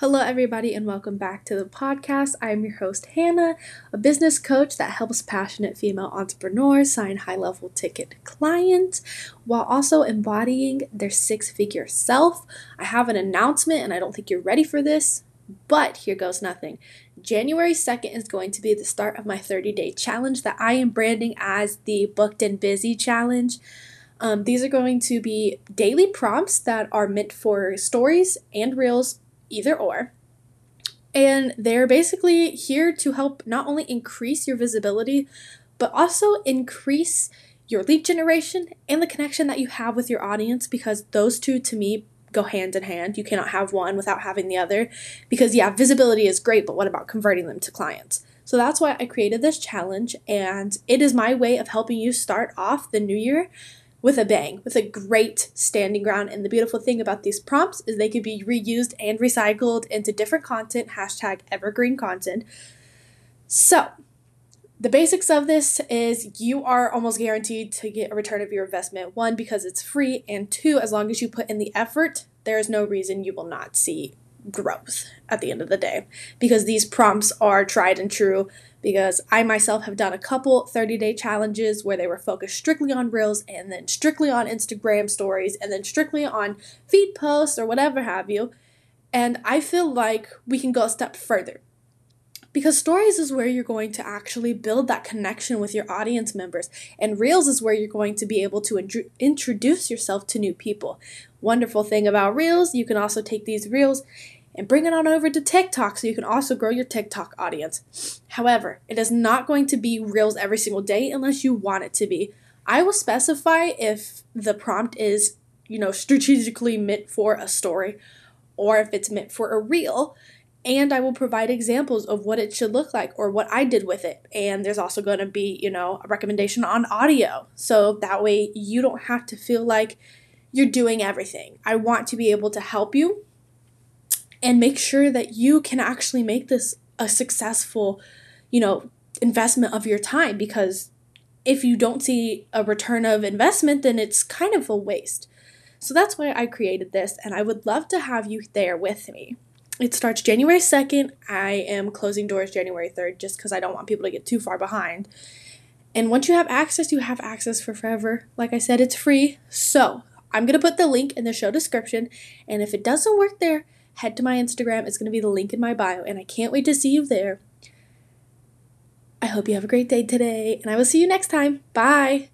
Hello, everybody, and welcome back to the podcast. I am your host, Hannah, a business coach that helps passionate female entrepreneurs sign high level ticket clients while also embodying their six figure self. I have an announcement, and I don't think you're ready for this, but here goes nothing. January 2nd is going to be the start of my 30 day challenge that I am branding as the Booked and Busy Challenge. Um, these are going to be daily prompts that are meant for stories and reels either or. And they're basically here to help not only increase your visibility, but also increase your lead generation and the connection that you have with your audience because those two to me go hand in hand. You cannot have one without having the other because, yeah, visibility is great, but what about converting them to clients? So that's why I created this challenge, and it is my way of helping you start off the new year with a bang, with a great standing ground. And the beautiful thing about these prompts is they can be reused and recycled into different content, hashtag evergreen content. So, the basics of this is you are almost guaranteed to get a return of your investment. One, because it's free, and two, as long as you put in the effort, there is no reason you will not see growth at the end of the day because these prompts are tried and true because I myself have done a couple 30 day challenges where they were focused strictly on reels and then strictly on Instagram stories and then strictly on feed posts or whatever have you. And I feel like we can go a step further because stories is where you're going to actually build that connection with your audience members and reels is where you're going to be able to int- introduce yourself to new people wonderful thing about reels you can also take these reels and bring it on over to TikTok so you can also grow your TikTok audience. However, it is not going to be Reels every single day unless you want it to be. I will specify if the prompt is, you know, strategically meant for a story or if it's meant for a reel. And I will provide examples of what it should look like or what I did with it. And there's also going to be, you know, a recommendation on audio. So that way you don't have to feel like you're doing everything. I want to be able to help you and make sure that you can actually make this a successful, you know, investment of your time because if you don't see a return of investment, then it's kind of a waste. So that's why I created this, and I would love to have you there with me. It starts January 2nd. I am closing doors January 3rd just because I don't want people to get too far behind. And once you have access, you have access for forever. Like I said, it's free. So I'm going to put the link in the show description. And if it doesn't work there, head to my Instagram. It's going to be the link in my bio, and I can't wait to see you there. I hope you have a great day today, and I will see you next time. Bye.